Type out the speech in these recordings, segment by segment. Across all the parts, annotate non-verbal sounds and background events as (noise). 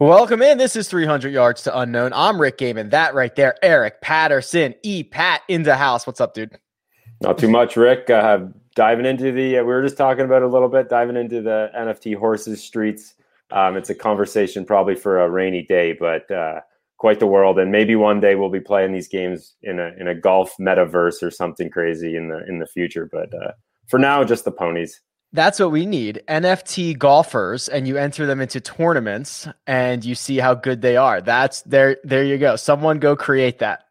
Welcome in. This is 300 Yards to Unknown. I'm Rick Gehman. That right there, Eric Patterson, E Pat in the house. What's up, dude? Not too much, Rick. Diving into the, uh, we were just talking about a little bit, diving into the NFT horses streets. Um, it's a conversation probably for a rainy day, but uh, quite the world. And maybe one day we'll be playing these games in a in a golf metaverse or something crazy in the in the future. But uh, for now, just the ponies. That's what we need. NFT golfers, and you enter them into tournaments and you see how good they are. That's there. There you go. Someone go create that.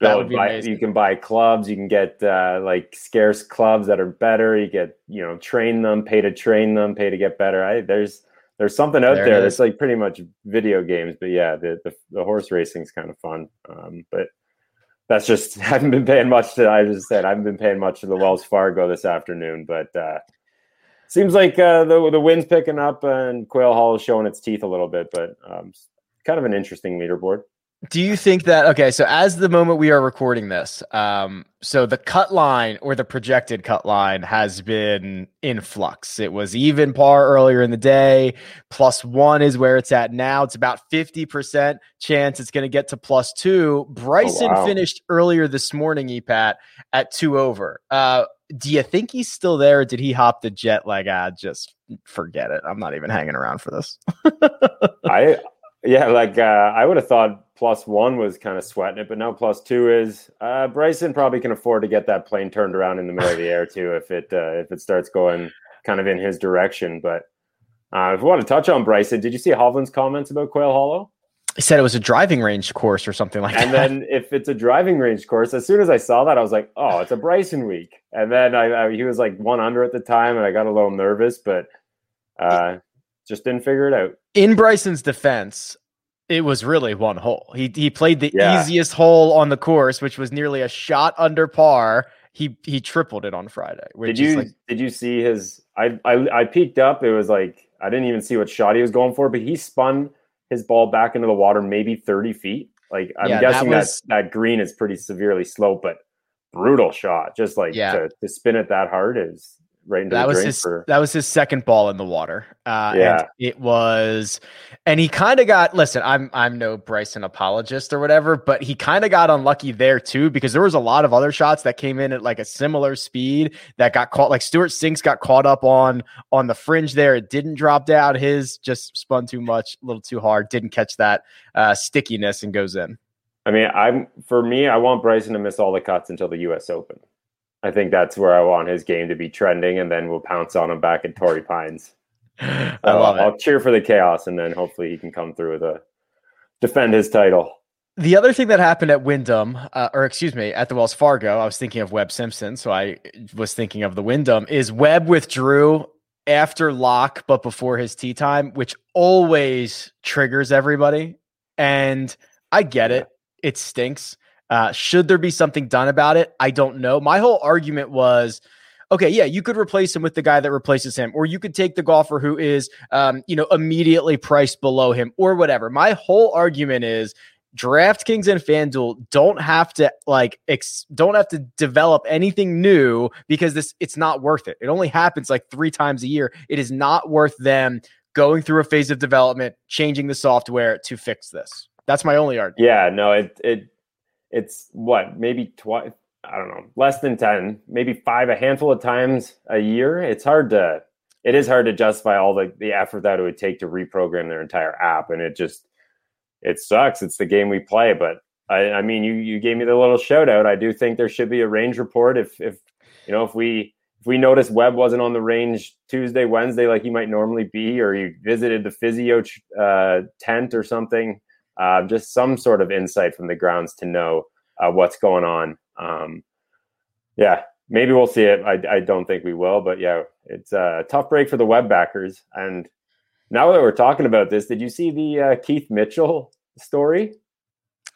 That would be buy, amazing. You can buy clubs. You can get uh, like scarce clubs that are better. You get you know train them, pay to train them, pay to get better. I, there's there's something out there, there that's like pretty much video games. But yeah, the the, the horse racing is kind of fun. Um, but that's just (laughs) I haven't been paying much to. I just said I haven't been paying much to the Wells Fargo this afternoon, but. Uh, seems like uh, the the wind's picking up and Quail Hollow is showing its teeth a little bit, but um, kind of an interesting leaderboard. Do you think that okay? So as the moment we are recording this, um, so the cut line or the projected cut line has been in flux. It was even par earlier in the day. Plus one is where it's at now. It's about fifty percent chance it's going to get to plus two. Bryson oh, wow. finished earlier this morning, epat at two over. Uh, do you think he's still there? did he hop the jet like, ah, just forget it. I'm not even hanging around for this. (laughs) I, yeah, like uh, I would have thought plus one was kind of sweating it, but now plus two is uh, Bryson probably can afford to get that plane turned around in the middle of the air too if it uh, if it starts going kind of in his direction. But uh, if we want to touch on Bryson, did you see Hovland's comments about Quail Hollow? He said it was a driving range course or something like and that. And then if it's a driving range course, as soon as I saw that, I was like, oh, it's a Bryson week. And then I, I he was like one under at the time, and I got a little nervous, but uh, just didn't figure it out. In Bryson's defense, it was really one hole. He he played the yeah. easiest hole on the course, which was nearly a shot under par. He he tripled it on Friday. Did you like, did you see his? I, I I peeked up. It was like I didn't even see what shot he was going for, but he spun his ball back into the water maybe 30 feet. Like I'm yeah, guessing that, was, that, that green is pretty severely sloped, but brutal shot. Just like yeah. to, to spin it that hard is right into that was his for... that was his second ball in the water. Uh, yeah, it was, and he kind of got. Listen, I'm I'm no Bryson apologist or whatever, but he kind of got unlucky there too because there was a lot of other shots that came in at like a similar speed that got caught. Like Stewart Cinks got caught up on on the fringe there. It didn't drop down. His just spun too much, a little too hard. Didn't catch that uh, stickiness and goes in. I mean, I'm for me, I want Bryson to miss all the cuts until the U.S. Open. I think that's where I want his game to be trending, and then we'll pounce on him back at Torrey Pines. (laughs) Love I'll. I'll cheer for the chaos, and then hopefully he can come through with a defend his title. The other thing that happened at Wyndham, uh, or excuse me, at the Wells Fargo, I was thinking of Webb Simpson, so I was thinking of the Wyndham. Is Webb withdrew after lock, but before his tee time, which always triggers everybody, and I get it. It stinks. Uh, should there be something done about it? I don't know. My whole argument was okay, yeah, you could replace him with the guy that replaces him, or you could take the golfer who is, um, you know, immediately priced below him, or whatever. My whole argument is DraftKings and FanDuel don't have to like ex- don't have to develop anything new because this it's not worth it. It only happens like three times a year. It is not worth them going through a phase of development, changing the software to fix this. That's my only argument. Yeah, no, it it it's what maybe twice i don't know less than 10 maybe five a handful of times a year. It's hard to it is hard to justify all the, the effort that it would take to reprogram their entire app and it just it sucks. It's the game we play but i, I mean you you gave me the little shout out i do think there should be a range report if if you know if we if we noticed Webb wasn't on the range Tuesday, Wednesday, like he might normally be, or he visited the physio uh, tent or something, uh, just some sort of insight from the grounds to know uh, what's going on. Um, yeah, maybe we'll see it. I, I, don't think we will, but yeah, it's a tough break for the Webb backers. And now that we're talking about this, did you see the uh, Keith Mitchell story?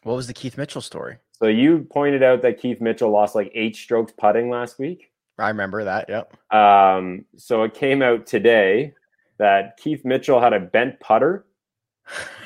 What was the Keith Mitchell story? So you pointed out that Keith Mitchell lost like eight strokes putting last week. I remember that. Yep. Um, so it came out today that Keith Mitchell had a bent putter (laughs)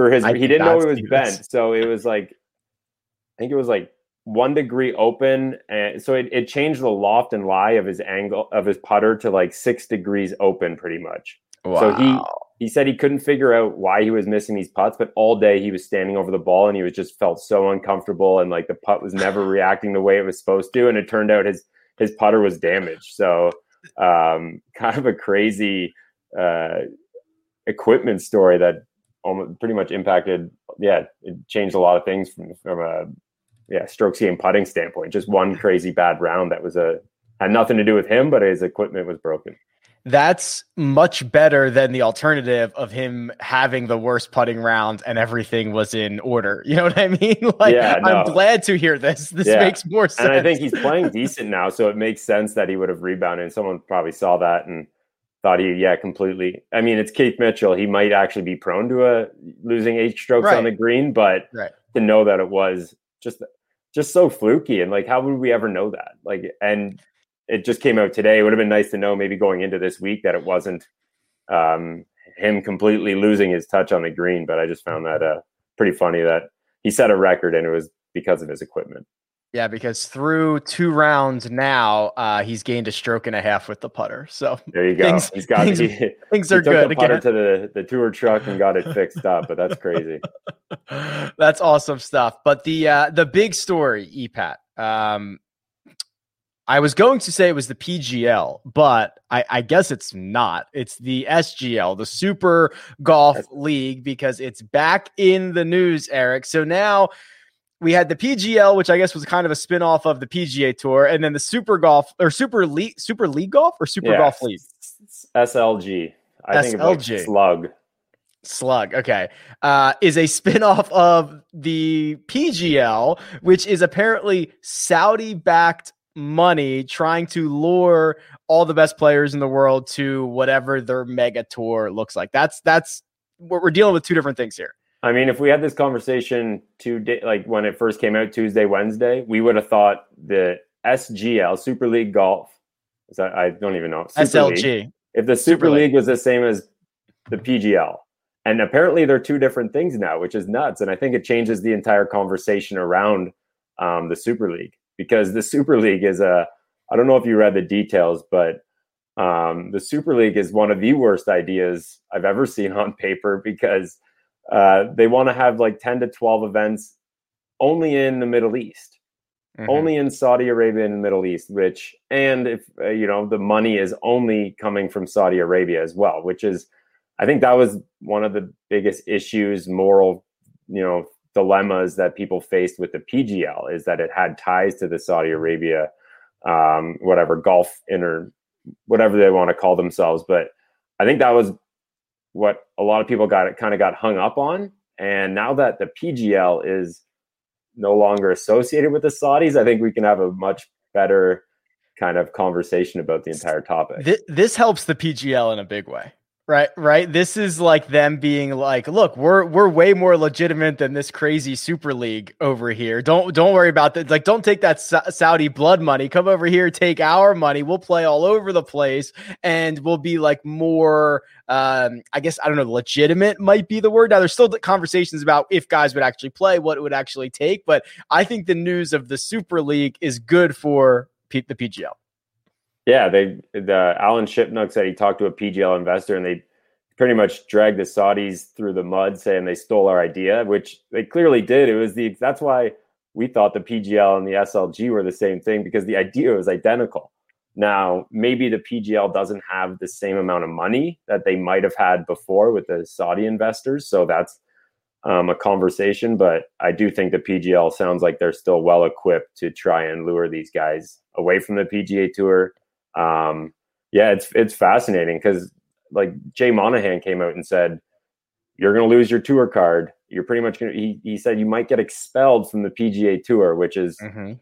for his. I he didn't know it was bent, so it was like, I think it was like one degree open, and so it, it changed the loft and lie of his angle of his putter to like six degrees open, pretty much. Wow. So he he said he couldn't figure out why he was missing these putts, but all day he was standing over the ball and he was just felt so uncomfortable and like the putt was never reacting the way it was supposed to. And it turned out his his putter was damaged. So um, (laughs) kind of a crazy uh, equipment story that pretty much impacted. Yeah, it changed a lot of things from from a yeah strokes game putting standpoint. Just one crazy bad round that was a had nothing to do with him, but his equipment was broken that's much better than the alternative of him having the worst putting round and everything was in order. You know what I mean? (laughs) Like, yeah, no. I'm glad to hear this. This yeah. makes more sense. And I think he's playing decent now, so it makes sense that he would have rebounded. And someone probably saw that and thought he, yeah, completely. I mean, it's Keith Mitchell. He might actually be prone to a losing eight strokes right. on the green, but right. to know that it was just just so fluky and like how would we ever know that? Like, and it just came out today. It would have been nice to know maybe going into this week that it wasn't um, him completely losing his touch on the green. But I just found that uh, pretty funny that he set a record and it was because of his equipment. Yeah, because through two rounds now, uh, he's gained a stroke and a half with the putter. So there you (laughs) go. Things, he's got things, he, things are he good. The putter again. to the, the tour truck and got it fixed up, but that's (laughs) crazy. that's awesome stuff. But the uh, the big story, EPAT. Um, I was going to say it was the PGL, but I, I, guess it's not. It's the SGL, the Super Golf League, because it's back in the news, Eric. So now we had the PGL, which I guess was kind of a spin-off of the PGA Tour, and then the Super Golf or Super League, Super League Golf or Super yeah, Golf League. SLG. I SLG. think it's like Slug. Slug, okay, uh, is a spinoff of the PGL, which is apparently Saudi backed money trying to lure all the best players in the world to whatever their mega tour looks like. That's that's what we're dealing with two different things here. I mean, if we had this conversation two day, like when it first came out Tuesday, Wednesday, we would have thought the SGL Super League Golf. Is that I don't even know Super SLG. League, if the Super, Super League, League was the same as the PGL, and apparently they're two different things now, which is nuts. And I think it changes the entire conversation around um, the Super League because the Super League is a I don't know if you read the details, but um, the Super League is one of the worst ideas I've ever seen on paper because uh, they want to have like 10 to 12 events only in the Middle East, mm-hmm. only in Saudi Arabia and the Middle East, which, and if, uh, you know, the money is only coming from Saudi Arabia as well, which is, I think that was one of the biggest issues, moral, you know, dilemmas that people faced with the PGL is that it had ties to the Saudi Arabia, um, whatever Gulf inter, whatever they want to call themselves. But I think that was what a lot of people got it kind of got hung up on. And now that the PGL is no longer associated with the Saudis, I think we can have a much better kind of conversation about the entire topic. This, this helps the PGL in a big way. Right, right. This is like them being like, look, we're we're way more legitimate than this crazy super league over here. Don't don't worry about that. Like, don't take that Saudi blood money. Come over here, take our money. We'll play all over the place, and we'll be like more. Um, I guess I don't know. Legitimate might be the word. Now, there's still conversations about if guys would actually play, what it would actually take. But I think the news of the super league is good for P- the PGL. Yeah, they the Alan Shipnuck said he talked to a PGL investor and they pretty much dragged the Saudis through the mud, saying they stole our idea, which they clearly did. It was the that's why we thought the PGL and the SLG were the same thing because the idea was identical. Now, maybe the PGL doesn't have the same amount of money that they might have had before with the Saudi investors, so that's um, a conversation. But I do think the PGL sounds like they're still well equipped to try and lure these guys away from the PGA Tour um, yeah, it's it's fascinating because like Jay Monahan came out and said, "You're going to lose your tour card. You're pretty much going to." He, he said you might get expelled from the PGA Tour, which is mm-hmm.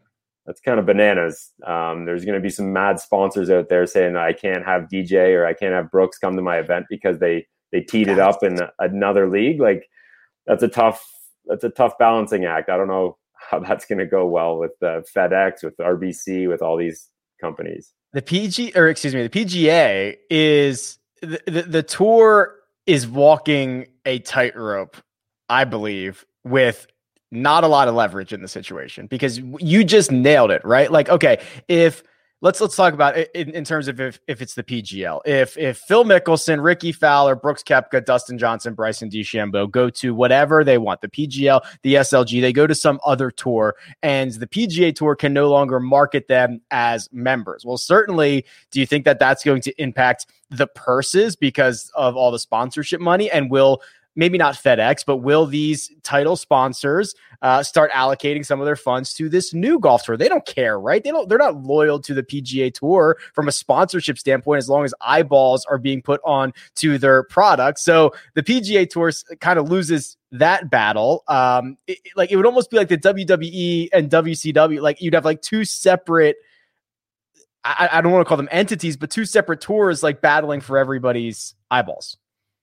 that's kind of bananas. Um, there's going to be some mad sponsors out there saying I can't have DJ or I can't have Brooks come to my event because they they teed it up in another league. Like that's a tough that's a tough balancing act. I don't know how (laughs) that's going to go well with uh, FedEx, with RBC, with all these companies. The PG or excuse me, the PGA is the, the, the tour is walking a tightrope, I believe, with not a lot of leverage in the situation because you just nailed it, right? Like, okay, if let's let's talk about it in, in terms of if, if it's the PGL. If if Phil Mickelson, Rickie Fowler, Brooks Koepka, Dustin Johnson, Bryson DeChambeau go to whatever they want, the PGL, the SLG, they go to some other tour, and the PGA Tour can no longer market them as members. Well, certainly, do you think that that's going to impact the purses because of all the sponsorship money, and will maybe not FedEx, but will these title sponsors uh, start allocating some of their funds to this new golf tour? They don't care, right? They don't. They're not loyal to the PGA Tour from a sponsorship standpoint, as long as eyeballs are being put on to their product. So the PGA Tour kind of loses that battle. Um, it, like it would almost be like the WWE and WCW. Like you'd have like two separate. I, I don't want to call them entities, but two separate tours like battling for everybody's eyeballs.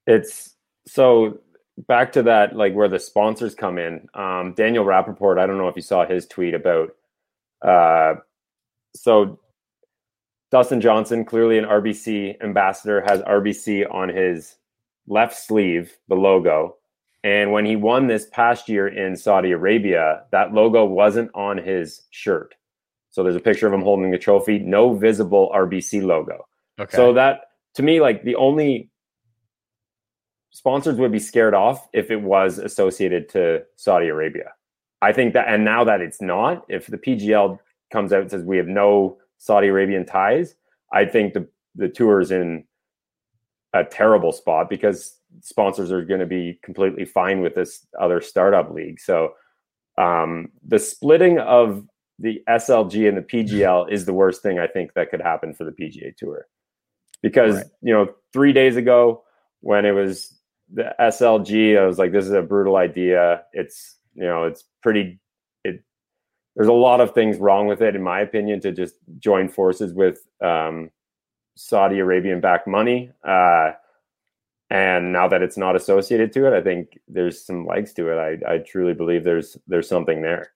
It's so back to that, like where the sponsors come in. Um, Daniel Rapaport, I don't know if you saw his tweet about. Uh, so Dustin Johnson, clearly an RBC ambassador, has RBC on his left sleeve, the logo. And when he won this past year in Saudi Arabia, that logo wasn't on his shirt. So there's a picture of him holding the trophy, no visible RBC logo. Okay. So that to me, like the only sponsors would be scared off if it was associated to Saudi Arabia. I think that, and now that it's not, if the PGL comes out and says we have no Saudi Arabian ties, I think the the tour is in a terrible spot because sponsors are going to be completely fine with this other startup league. So um, the splitting of the SLG and the PGL is the worst thing I think that could happen for the PGA Tour because right. you know three days ago when it was the SLG, I was like, this is a brutal idea. It's you know, it's pretty. It there's a lot of things wrong with it, in my opinion, to just join forces with um, Saudi Arabian backed money. Uh, and now that it's not associated to it, I think there's some legs to it. I, I truly believe there's there's something there.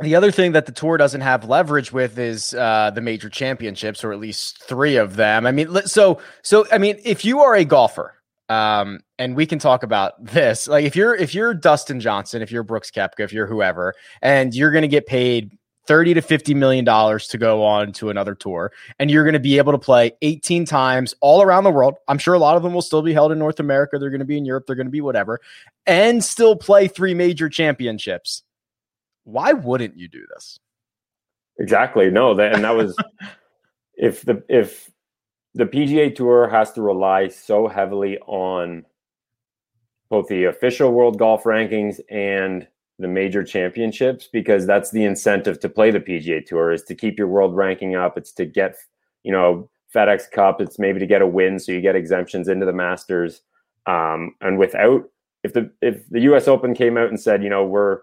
The other thing that the tour doesn't have leverage with is uh, the major championships, or at least three of them. I mean, so so I mean, if you are a golfer um, and we can talk about this. Like if you're if you're Dustin Johnson, if you're Brooks Koepka, if you're whoever, and you're going to get paid 30 to 50 million dollars to go on to another tour and you're going to be able to play 18 times all around the world i'm sure a lot of them will still be held in north america they're going to be in europe they're going to be whatever and still play three major championships why wouldn't you do this exactly no that, and that was (laughs) if the if the PGA Tour has to rely so heavily on both the official world golf rankings and the major championships because that's the incentive to play the PGA Tour is to keep your world ranking up. It's to get, you know, FedEx Cup. It's maybe to get a win, so you get exemptions into the Masters. Um, and without, if the if the U.S. Open came out and said, you know, we're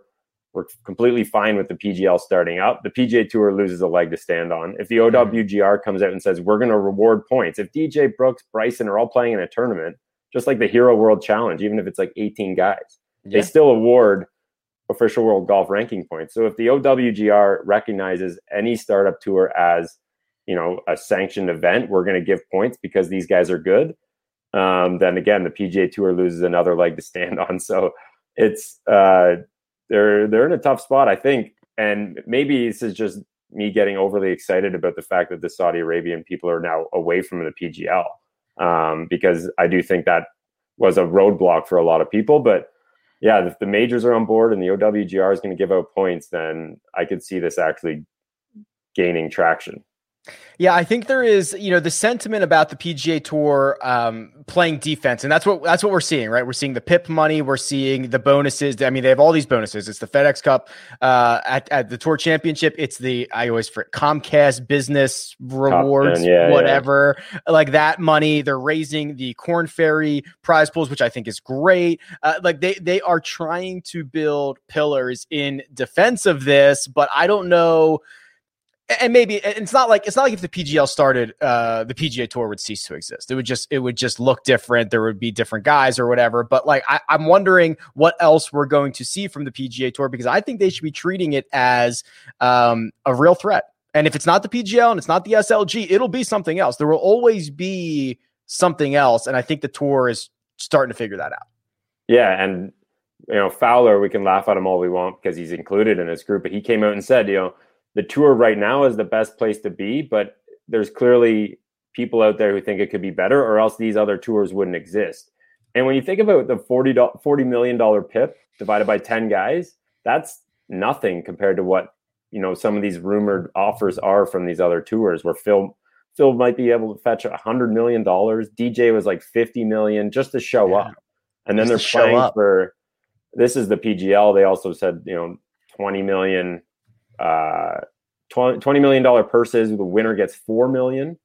we're completely fine with the PGL starting up. The PGA Tour loses a leg to stand on. If the mm-hmm. OWGR comes out and says we're going to reward points, if DJ Brooks, Bryson are all playing in a tournament, just like the Hero World Challenge, even if it's like 18 guys, yeah. they still award official world golf ranking points. So if the OWGR recognizes any startup tour as you know a sanctioned event, we're going to give points because these guys are good. Um, then again, the PGA Tour loses another leg to stand on. (laughs) So it's uh, they're they're in a tough spot, I think. And maybe this is just me getting overly excited about the fact that the Saudi Arabian people are now away from the PGL, um, because I do think that was a roadblock for a lot of people. But yeah, if the majors are on board and the OWGR is going to give out points, then I could see this actually gaining traction. Yeah, I think there is, you know, the sentiment about the PGA Tour um, playing defense, and that's what that's what we're seeing, right? We're seeing the PIP money, we're seeing the bonuses. I mean, they have all these bonuses. It's the FedEx Cup uh, at, at the Tour Championship. It's the I always for Comcast Business Rewards, yeah, whatever, yeah. like that money. They're raising the Corn Ferry prize pools, which I think is great. Uh, like they they are trying to build pillars in defense of this, but I don't know and maybe it's not like it's not like if the PGL started, uh, the PGA Tour would cease to exist. It would just it would just look different. There would be different guys or whatever. But like I, I'm wondering what else we're going to see from the PGA Tour because I think they should be treating it as um, a real threat. And if it's not the PGL and it's not the SLG, it'll be something else. There will always be something else, and I think the tour is starting to figure that out. Yeah, and you know Fowler, we can laugh at him all we want because he's included in this group, but he came out and said, you know the tour right now is the best place to be, but there's clearly people out there who think it could be better, or else these other tours wouldn't exist. And when you think about the 40, $40 million PIP divided by 10 guys, that's nothing compared to what, you know, some of these rumored offers are from these other tours where Phil Phil might be able to fetch a hundred million dollars. DJ was like 50 million just to show yeah. up. And then just they're playing for this is the PGL. They also said, you know, 20 million, uh, 20 million dollar purses. The winner gets 4 million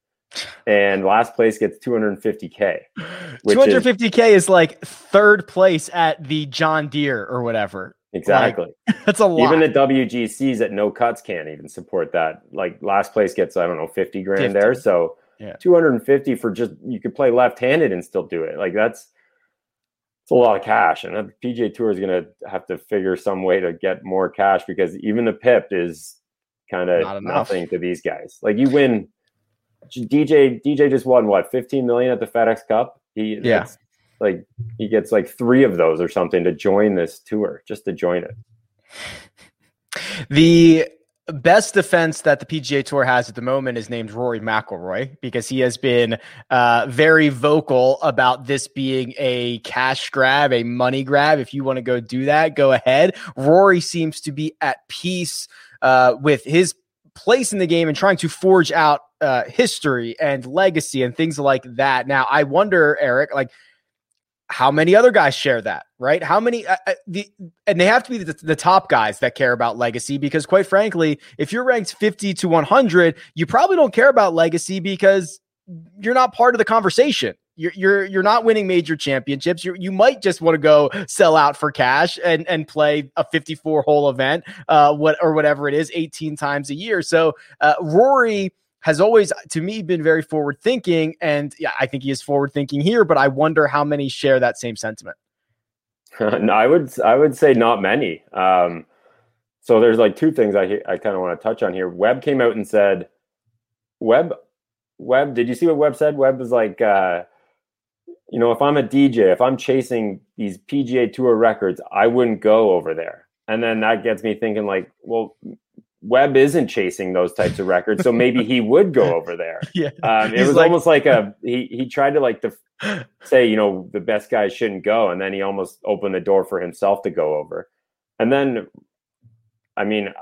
and last place gets 250k 250k is, is, like third place at the john deere or whatever exactly like, (laughs) that's a lot even the wgcs at no cuts can't even support that like last place gets i don't know 50 grand 50. there so yeah. 250 for just you could play left-handed and still do it like that's it's a lot of cash and the pga tour is going to have to figure some way to get more cash because even the pip is kind of nothing to these guys like you win DJ DJ just won what 15 million at the FedEx Cup. He yeah. like he gets like three of those or something to join this tour, just to join it. The best defense that the PGA Tour has at the moment is named Rory McIlroy because he has been uh, very vocal about this being a cash grab, a money grab. If you want to go do that, go ahead. Rory seems to be at peace uh, with his place in the game and trying to forge out uh, history and legacy and things like that. Now, I wonder, Eric, like how many other guys share that, right? How many uh, uh, the and they have to be the, the, top guys that care about legacy because, quite frankly, if you're ranked 50 to 100, you probably don't care about legacy because you're not part of the conversation. You're you're you're not winning major championships. You you might just want to go sell out for cash and and play a 54 hole event, uh, what or whatever it is, 18 times a year. So uh, Rory has always, to me, been very forward thinking, and yeah, I think he is forward thinking here. But I wonder how many share that same sentiment. (laughs) no, I would I would say not many. Um, so there's like two things I I kind of want to touch on here. Webb came out and said, Webb Webb, did you see what Webb said? Webb was like, uh, you know, if I'm a DJ, if I'm chasing these PGA Tour records, I wouldn't go over there. And then that gets me thinking, like, well, Webb isn't chasing those types of records, so maybe he would go over there. (laughs) Yeah, um, it He's was like, almost like a he he tried to like the (gasps) say, you know, the best guys shouldn't go, and then he almost opened the door for himself to go over. And then, I mean,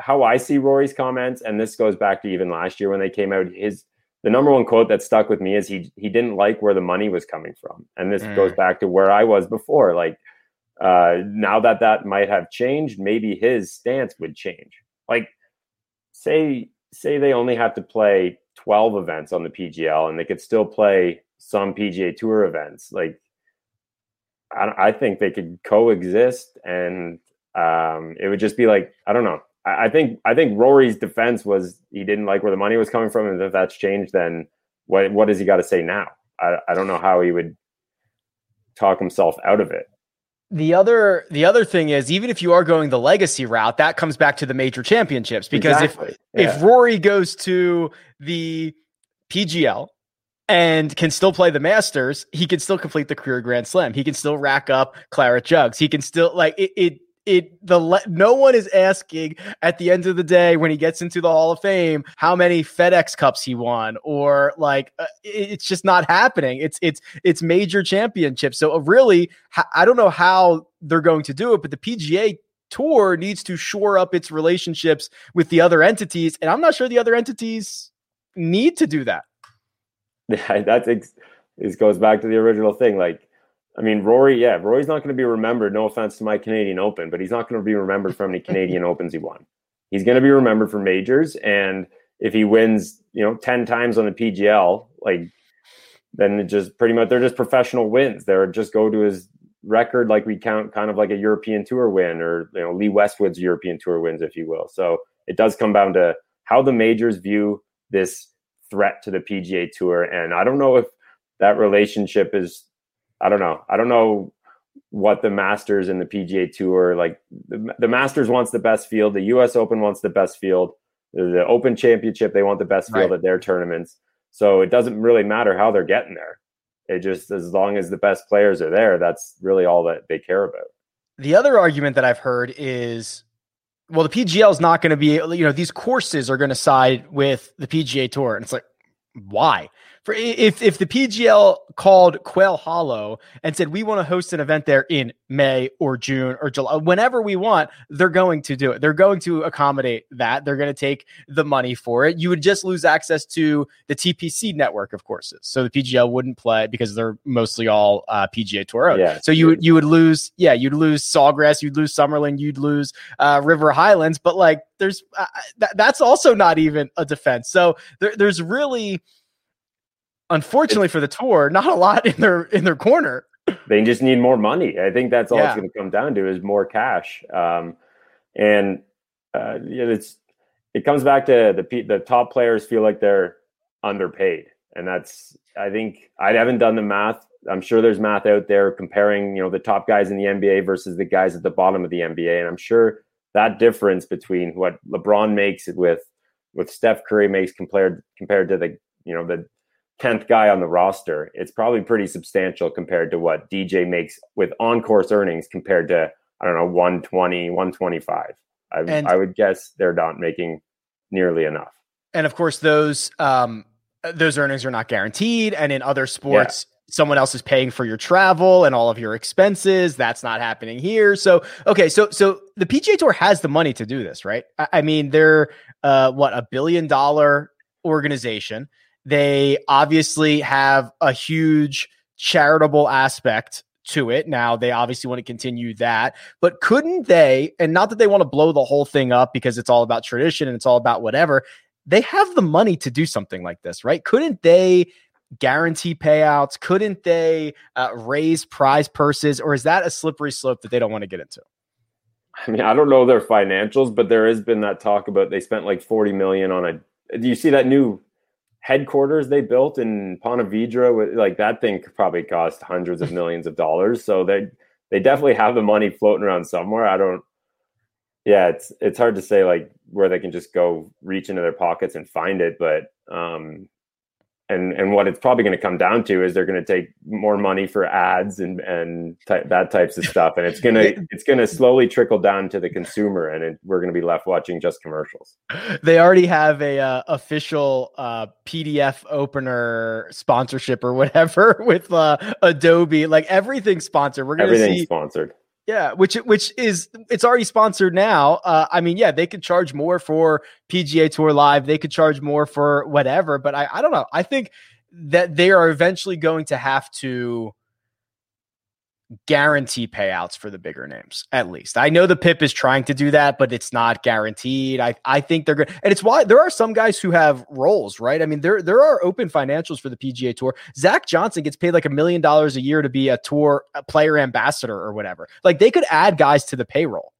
how I see Rory's comments, and this goes back to even last year when they came out, his the number one quote that stuck with me is he he didn't like where the money was coming from, and this mm. goes back to where I was before. Like uh, now that that might have changed, maybe his stance would change. Like say say they only have to play twelve events on the PGL, and they could still play some PGA Tour events. Like I, I think they could coexist, and um, it would just be like I don't know I think I think Rory's defense was he didn't like where the money was coming from, and if that's changed, then what what does he got to say now? I, I don't know how he would talk himself out of it. The other the other thing is even if you are going the legacy route, that comes back to the major championships because exactly. if yeah. if Rory goes to the PGL and can still play the Masters, he can still complete the career Grand Slam. He can still rack up claret jugs. He can still like it, it it the no one is asking at the end of the day when he gets into the Hall of Fame how many FedEx Cups he won or like uh, it's just not happening. It's it's it's major championships. So uh, really, I don't know how they're going to do it, but the PGA Tour needs to shore up its relationships with the other entities, and I'm not sure the other entities need to do that. (laughs) Yeah, that's ex- it goes back to the original thing, like I mean, Rory, yeah, Rory's not going to be remembered. No offense to my Canadian Open, but he's not going to be remembered for many (laughs) Canadian Opens he won. He's going to be remembered for majors, and if he wins, you know, ten times on the PGL, like then it just pretty much they're just professional wins. They're just go to his record like we count kind of like a European Tour win or you know Lee Westwood's European Tour wins, if you will. So it does come down to how the majors view this threat to the PGA Tour, and I don't know if that relationship is I don't know. I don't know what the Masters and the PGA Tour like. The, the Masters wants the best field. The U.S. Open wants the best field. The, the Open Championship they want the best field right. at their tournaments. So it doesn't really matter how they're getting there. It just as long as the best players are there, that's really all that they care about. The other argument that I've heard is well, the PGL is not going to be, you know, these courses are going to side with the PGA Tour. And it's like, why? For if if the PGL called Quail Hollow and said we want to host an event there in May or June or July, whenever we want, they're going to do it. They're going to accommodate that. They're going to take the money for it. You would just lose access to the TPC network of courses, so the PGL wouldn't play because they're mostly all uh, PGA Tour. Yeah, so you would you would lose, yeah, you'd lose Sawgrass, you'd lose Summerlin, you'd lose uh, River Highlands, but like there's uh, th- that's also not even a defense. So there, there's really unfortunately for the tour, not a lot in their in their corner. They just need more money. I think that's all yeah. it's going to come down to is more cash. Um, and uh, it's it comes back to the the top players feel like they're underpaid, and that's I think I haven't done the math. I'm sure there's math out there comparing you know the top guys in the NBA versus the guys at the bottom of the NBA, and I'm sure that difference between what LeBron makes with with Steph Curry makes compared compared to the you know the 10th guy on the roster, it's probably pretty substantial compared to what DJ makes with on course earnings compared to, I don't know, 120, 125. I, and, I would guess they're not making nearly enough. And of course, those um, those earnings are not guaranteed. And in other sports, yeah. someone else is paying for your travel and all of your expenses. That's not happening here. So okay, so so the PGA Tour has the money to do this, right? I, I mean, they're uh, what a billion dollar organization. They obviously have a huge charitable aspect to it. Now, they obviously want to continue that, but couldn't they, and not that they want to blow the whole thing up because it's all about tradition and it's all about whatever, they have the money to do something like this, right? Couldn't they guarantee payouts? Couldn't they uh, raise prize purses? Or is that a slippery slope that they don't want to get into? I mean, I don't know their financials, but there has been that talk about they spent like 40 million on a. Do you see that new headquarters they built in Ponte Vedra, like that thing probably cost hundreds of (laughs) millions of dollars. So they they definitely have the money floating around somewhere. I don't. Yeah, it's it's hard to say like where they can just go reach into their pockets and find it, but um, and and what it's probably going to come down to is they're going to take more money for ads and and ty- that types of stuff. And it's going (laughs) to it's going to slowly trickle down to the consumer and it, we're going to be left watching just commercials. They already have a uh, official uh, pdf opener sponsorship or whatever (laughs) with uh, adobe. Like everything sponsored. We're going to see sponsored yeah, which which is it's already sponsored now. Uh, I mean, yeah, they could charge more for PGA Tour Live. They could charge more for whatever, but I, I don't know. I think that they are eventually going to have to guarantee payouts for the bigger names at least. I know the pip is trying to do that but it's not guaranteed. I i think they're good and it's why there are some guys who have roles right? I mean there there are open financials for the pga tour. Zach johnson gets paid like a million dollars a year to be a tour a player ambassador or whatever. Like they could add guys to the payroll.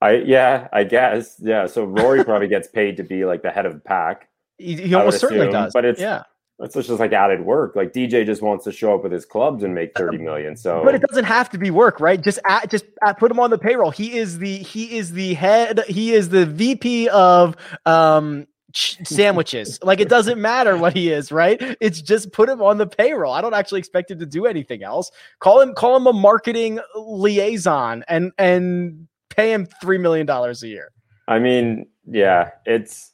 I yeah i guess. Yeah so rory probably gets paid to be like the head of the pack he, he almost certainly does. but it's yeah that's just like added work. Like DJ just wants to show up with his clubs and make 30 (laughs) million. So But it doesn't have to be work, right? Just add, just add, put him on the payroll. He is the he is the head he is the VP of um sandwiches. (laughs) like it doesn't matter what he is, right? It's just put him on the payroll. I don't actually expect him to do anything else. Call him call him a marketing liaison and and pay him 3 million dollars a year. I mean, yeah, it's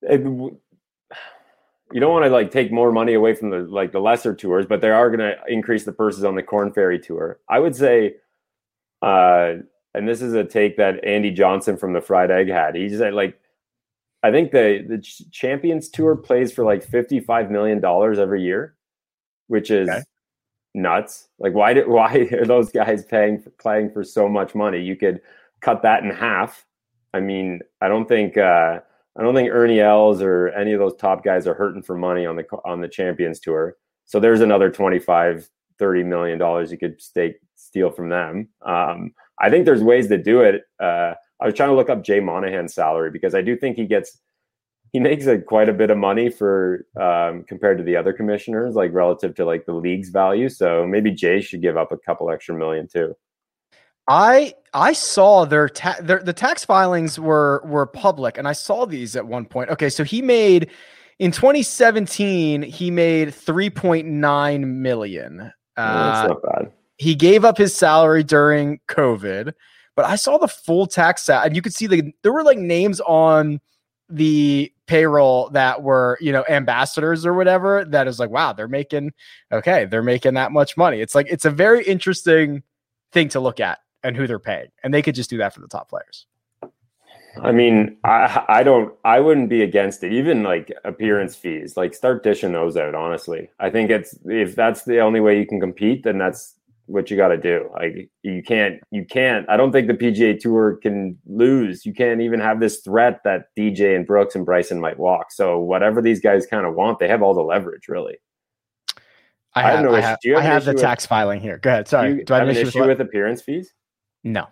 it, you don't want to like take more money away from the like the lesser tours, but they are going to increase the purses on the Corn Ferry tour. I would say, uh, and this is a take that Andy Johnson from the Fried Egg had. He said like, I think the the Champions Tour plays for like fifty five million dollars every year, which is okay. nuts. Like, why did why are those guys paying for, playing for so much money? You could cut that in half. I mean, I don't think. Uh, I don't think Ernie Els or any of those top guys are hurting for money on the on the Champions Tour. So there's another 25, 30 million dollars you could stake steal from them. Um, I think there's ways to do it. Uh, I was trying to look up Jay Monahan's salary because I do think he gets he makes a, quite a bit of money for um, compared to the other commissioners, like relative to like the league's value. So maybe Jay should give up a couple extra million too. I I saw their, ta- their the tax filings were were public, and I saw these at one point. Okay, so he made in 2017 he made 3.9 million. Uh, that's not bad. He gave up his salary during COVID, but I saw the full tax set, and you could see the there were like names on the payroll that were you know ambassadors or whatever that is like wow they're making okay they're making that much money it's like it's a very interesting thing to look at and who they're paying and they could just do that for the top players I mean, I I don't I wouldn't be against it. Even like appearance fees, like start dishing those out. Honestly, I think it's if that's the only way you can compete, then that's what you got to do. Like you can't, you can't. I don't think the PGA Tour can lose. You can't even have this threat that DJ and Brooks and Bryson might walk. So whatever these guys kind of want, they have all the leverage, really. I have, I have, no I have, I have the with, tax filing here. Go ahead. Sorry. Do, you do I have, have an issue, with, with appearance fees? No.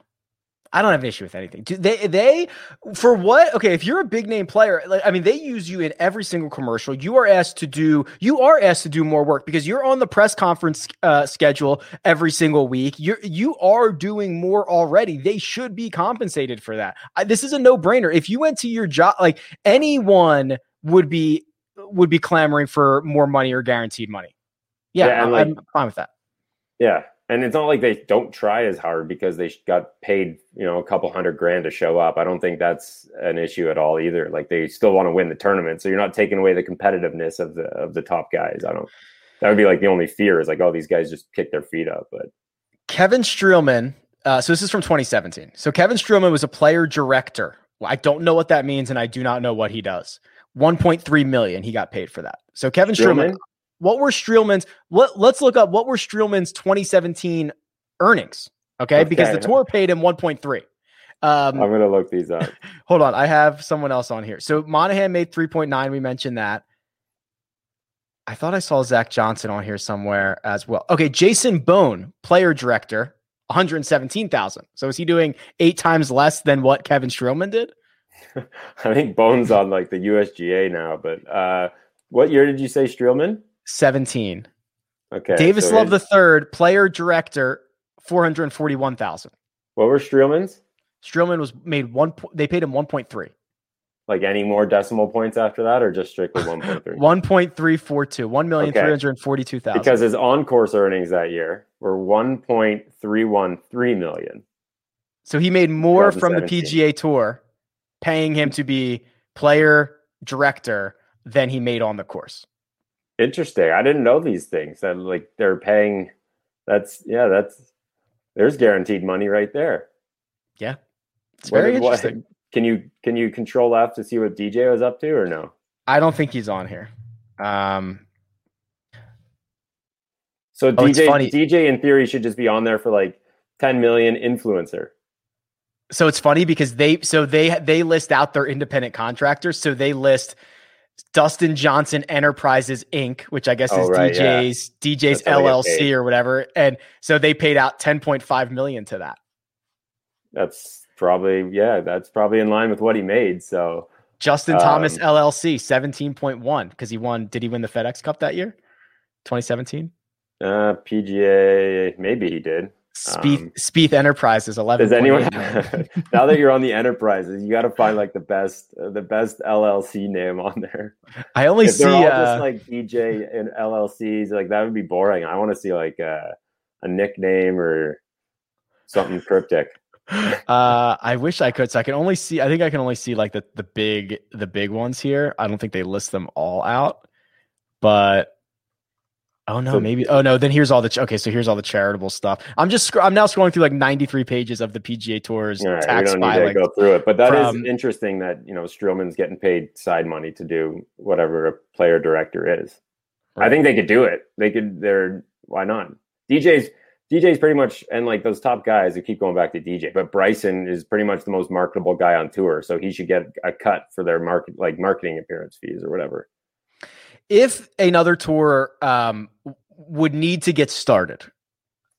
I don't have an issue with anything. Do they they for what? Okay, if you're a big name player, like I mean, they use you in every single commercial. You are asked to do you are asked to do more work because you're on the press conference uh, schedule every single week. You're you are doing more already. They should be compensated for that. I, this is a no brainer. If you went to your job, like anyone would be would be clamoring for more money or guaranteed money. Yeah, yeah I'm, like, I'm fine with that. Yeah, and it's not like they don't try as hard because they got paid, you know, a couple hundred grand to show up. I don't think that's an issue at all either. Like they still want to win the tournament, so you're not taking away the competitiveness of the of the top guys. I don't. That would be like the only fear is like, oh, these guys just kick their feet up. But Kevin Streelman. Uh, so this is from 2017. So Kevin Streelman was a player director. I don't know what that means, and I do not know what he does. 1.3 million he got paid for that. So Kevin Streelman, Streelman what were Streelman's? Let, let's look up what were Streelman's 2017 earnings. Okay, okay. because the tour paid him 1.3. Um, I'm gonna look these up. (laughs) hold on, I have someone else on here. So Monahan made 3.9. We mentioned that. I thought I saw Zach Johnson on here somewhere as well. Okay, Jason Bohn, player director, 117,000. So is he doing eight times less than what Kevin Streelman did? (laughs) I think Bohn's on like the USGA now, but uh, what year did you say Streelman? 17. Okay. Davis so Love the third, player director, 441,000. What were Streelman's? Streelman was made one. They paid him 1.3. Like any more decimal points after that, or just strictly 1.3? 1.342, (laughs) 1,342,000. Okay. Because his on course earnings that year were 1.313 million. So he made more from the PGA Tour, paying him to be player director than he made on the course. Interesting. I didn't know these things. That like they're paying. That's yeah. That's there's guaranteed money right there. Yeah, it's very what, interesting. What, (laughs) can you can you control F to see what DJ was up to or no? I don't think he's on here. Um. So oh, DJ DJ in theory should just be on there for like 10 million influencer. So it's funny because they so they they list out their independent contractors. So they list Dustin Johnson Enterprises Inc., which I guess oh, is right, DJ's yeah. DJ's That's LLC or whatever. And so they paid out 10.5 million to that. That's probably yeah, that's probably in line with what he made. So Justin um, Thomas LLC 17.1 because he won did he win the FedEx Cup that year? 2017? Uh PGA maybe he did. Spieth, um, Spieth Enterprises, eleven. Does anyone (laughs) now that you're on the Enterprises, you got to find like the best, uh, the best LLC name on there. (laughs) I only if see all uh, just like DJ and LLCs. Like that would be boring. I want to see like a, a nickname or something cryptic. (laughs) Uh, I wish I could. So I can only see. I think I can only see like the the big the big ones here. I don't think they list them all out, but Oh no, maybe. Oh no, then here's all the ch- okay. So here's all the charitable stuff. I'm just sc- I'm now scrolling through like 93 pages of the PGA Tour's right, tax we don't need to go through it, but that from, is interesting that you know Streelman's getting paid side money to do whatever a player director is. Right. I think they could do it. They could. They're why not? DJ's DJ's pretty much and like those top guys who keep going back to DJ, but Bryson is pretty much the most marketable guy on tour, so he should get a cut for their market like marketing appearance fees or whatever if another tour um, would need to get started,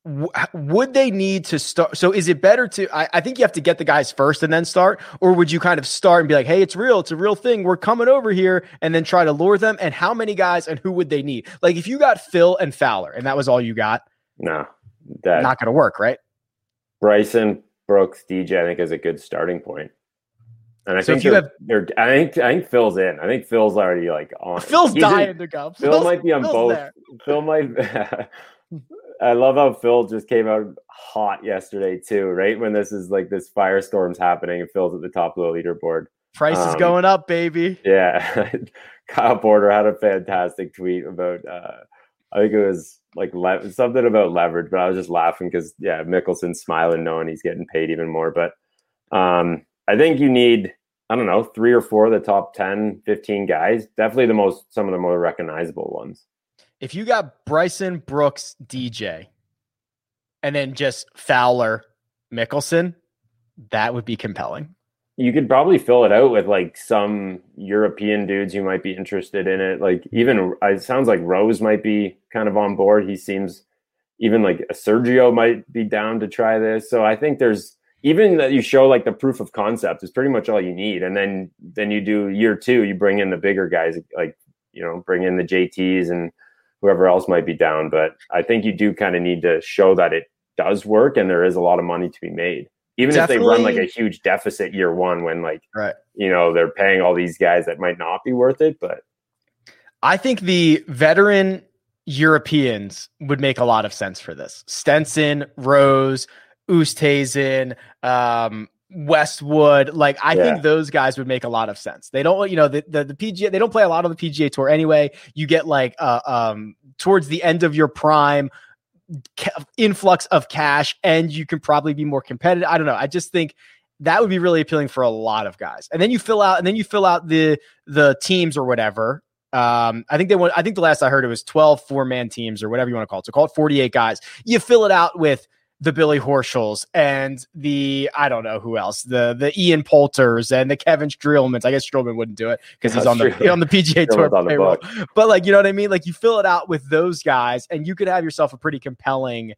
w- would they need to start? So is it better to? I, I, think you have to get the guys first and then start, or would you kind of start and be like, "Hey, it's real, it's a real thing. We're coming over here," and then try to lure them? And how many guys and who would they need? Like if you got Phil and Fowler, and that was all you got, no, that not going to work, right? Bryson Brooks, DJ, I think is a good starting point. And I so think you have, they're, I think I think Phil's in. I think Phil's already like on. Phil's He's dying in, to go. Phil Phil's, might be on Phil's both. There. Phil might. (laughs) I love how Phil just came out hot yesterday too, right? When this is like this firestorm's happening and Phil's at the top of the leaderboard. Price is Um, going up, baby. Yeah. (laughs) Kyle Porter had a fantastic tweet about uh I think it was like le- something about leverage, but I was just laughing because yeah, Mickelson's smiling knowing he's getting paid even more. But um I think you need I don't know, three or four of the top 10, 15 guys. Definitely the most some of the more recognizable ones. If you got Bryson Brooks, DJ, and then just Fowler, Mickelson, that would be compelling. you could probably fill it out with like some European dudes who might be interested in it. Like even uh, it sounds like Rose might be kind of on board. He seems even like a Sergio might be down to try this. So I think there's even that you show like the proof of concept is pretty much all you need. And then then you do year two, you bring in the bigger guys like you know bring in the JTs and whoever else might be down. But I think you do kind of need to show that it does work and there is a lot of money to be made even if they run like a huge deficit year one when like Right. you know they're paying all these guys that might not be worth it but I think the veteran Europeans would make a lot of sense for this. Stenson, Rose, Oosthuizen, um, Westwood. Like I Yeah. think those guys would make a lot of sense. They don't, you know, the, the the PGA. They don't play a lot on the PGA tour anyway. You get like uh, um towards the end of your prime ca- influx of cash, and you can probably be more competitive. I don't know. I just think that would be really appealing for a lot of guys. And then you fill out, and then you fill out the the teams or whatever. Um, I think they want. I think the last I heard it was 12 four man teams or whatever you want to call it. So call it 48 guys. You fill it out with the Billy Horschels and the I don't know who else the the Ian Poulters and the Kevin Streelmans. I guess Streelman wouldn't do it because (laughs) he's on the true. on the PGA Tour Streelman's on the payroll. But like you know what I mean? Like you fill it out with those guys, and you could have yourself a pretty compelling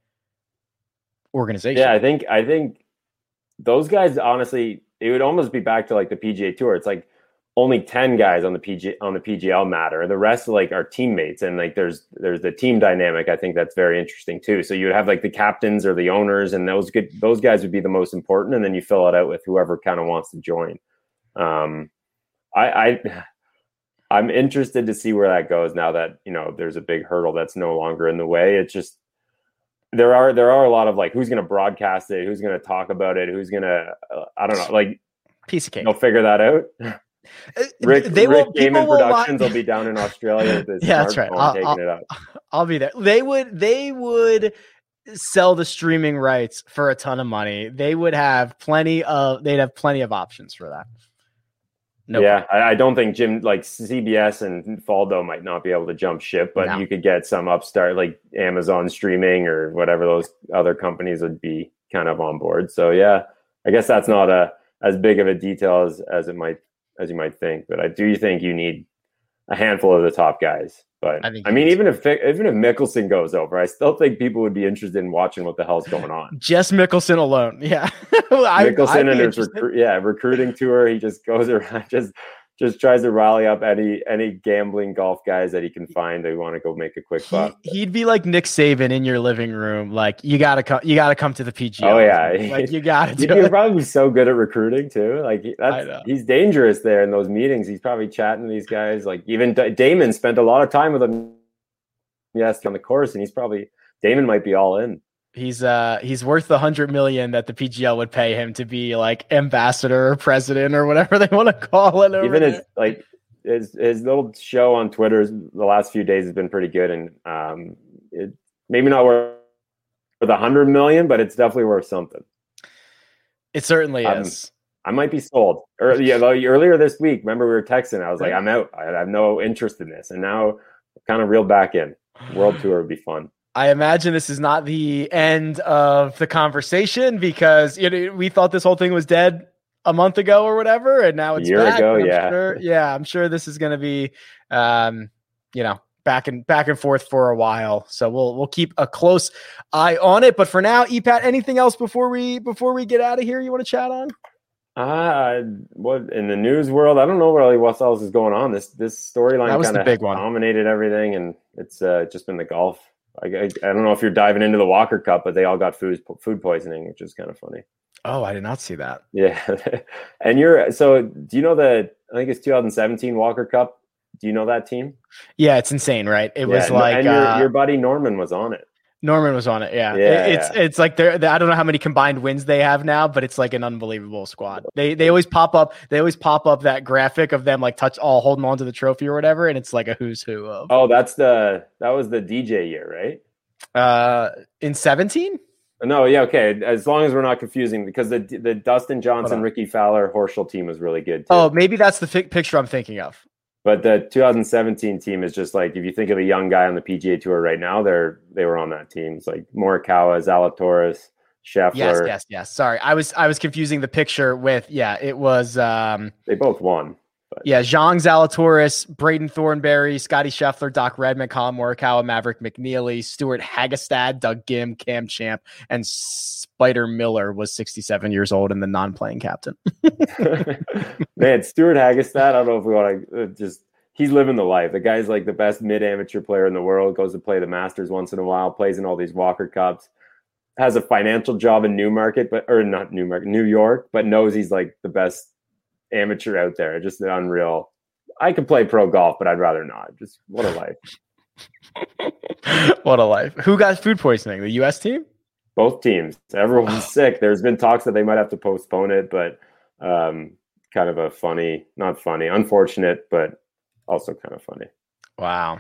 organization. yeah i think i think those guys honestly it would almost be back to like the pga tour it's like only 10 guys on the pg on the pgl matter. The rest like are teammates and like there's there's the team dynamic i think that's very interesting too. So you would have like the captains or the owners and those good those guys would be the most important and then you fill it out with whoever kind of wants to join. Um i i i'm interested to see where that goes now that you know there's a big hurdle that's no longer in the way. It's just there are there are a lot of like who's going to broadcast it who's going to talk about it who's going to uh, i don't know like piece of cake. they'll figure that out (laughs) Uh, rick they rick will. Gehman will productions will be down in australia (laughs) Yeah, that's right. I'll- taking I'll- I'll be there. They would they would sell the streaming rights for a ton of money. They would have plenty of they'd have plenty of options for that. No yeah I, I don't think jim like cbs and faldo might not be able to jump ship but No. you could get some upstart like amazon streaming or whatever those other companies would be kind of on board so yeah i guess that's not a as big of a detail as, as it might as you might think but i do think you need a handful of the top guys but I i, mean even if even if mickelson goes over i still think people would be interested in watching what the hell's going on (laughs) Just Mickelson alone. (laughs) Yeah. (laughs) I, Mickelson I'd and his recru- yeah recruiting tour. He just goes around, just just tries to rally up any any gambling golf guys that he can find that want to go make a quick buck. He, he'd be like Nick Saban in your living room. Like you gotta come, you gotta come to the PGA. Oh, yeah. (laughs) like you gotta He'd do be it. probably so good at recruiting too. Like he- I know. that's he's dangerous there in those meetings. He's probably chatting to these guys. Like even D- Damon spent a lot of time with him. Yes, on the course, and he's probably Damon might be all in. He's uh he's worth the hundred million that the PGL would pay him to be like ambassador or president or whatever (laughs) they want to call it. even his there. like his his little show on Twitter the last few days has been pretty good, and um, it maybe not worth for the hundred million, but it's definitely worth something. it certainly um, is. I might be sold. Yeah, earlier this week, remember we were texting. I was like, I'm out. I have no interest in this, and now kind of reeled back in. World tour would be fun. I imagine this is not the end of the conversation because you know we thought this whole thing was dead a month ago or whatever, and now it's year back. ago, I'm yeah. sure, yeah. I'm sure this is going to be, um, you know, back and back and forth for a while. So we'll we'll keep a close eye on it. But for now, Epat, anything else before we before we get out of here? You want to chat on? Uh what in the news world? I don't know really what else is going on. This this storyline That was the kind of dominated everything, and it's uh, just been the golf. I, I, I don't know if you're diving into the Walker Cup, but they all got food food poisoning, which is kind of funny. Oh, I did not see that. Yeah, (laughs) and you're so. Do you know the? I think it's 2017 Walker Cup. Do you know that team? Yeah, it's insane, right? It was like and your uh, your buddy Norman was on it. Norman was on it. Yeah, Yeah, it's yeah. it's like they're, they I don't know how many combined wins they have now, but it's like an unbelievable squad. They they always pop up. They always pop up that graphic of them like touch all holding on to the trophy or whatever, and it's like a who's who of Oh, that's the that was the DJ year, right? uh in seventeen. No, yeah, okay. As long as we're not confusing, because the the Dustin Johnson. Rickie Fowler, Horschel team was really good too. Oh, maybe that's the fi- picture I'm thinking of. But the 2017 team is just like if you think of a young guy on the PGA Tour right now, they're they were on that team. It's like Morikawa, Zalatoris, Scheffler. Yes, yes, yes. Sorry, I was I was confusing the picture with yeah. It was um They both won. Yeah. Xiong Zalatoris, Braden Thornberry, Scotty Scheffler, Doc Redman, Collin Morikawa, Maverick McNealy, Stewart Hagestad, Doug Ghim, Cam Champ, and Spider Miller was 67 years old and the non-playing captain. (laughs) (laughs) Man, Stewart Hagestad. I don't know if we want to uh, just. He's living the life. The guy's like the best mid amateur player in the world. Goes to play the Masters once in a while. Plays in all these Walker Cups. Has a financial job in Newmarket, but or not Newmarket, New York, but knows he's like the best amateur out there. Just the unreal. I could play pro golf, but I'd rather not. Just what a (laughs) life. what a life. Who got food poisoning? The US team? Both teams. Everyone's sick. There's been talks that they might have to postpone it, but um, kind of a funny, not funny, unfortunate, but also kind of funny. Wow.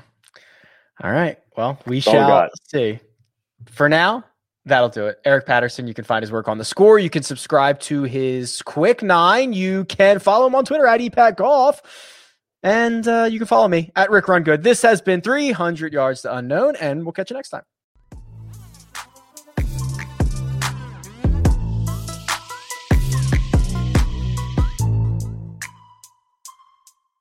All right. Well, we we shall see. For now, that'll do it. Eric Patterson, you can find his work on the score. You can subscribe to his Quick Nine. You can follow him on Twitter at epat golf. And uh, you can follow me at Rick Run Good. This has been 300 yards to unknown, and we'll catch you next time.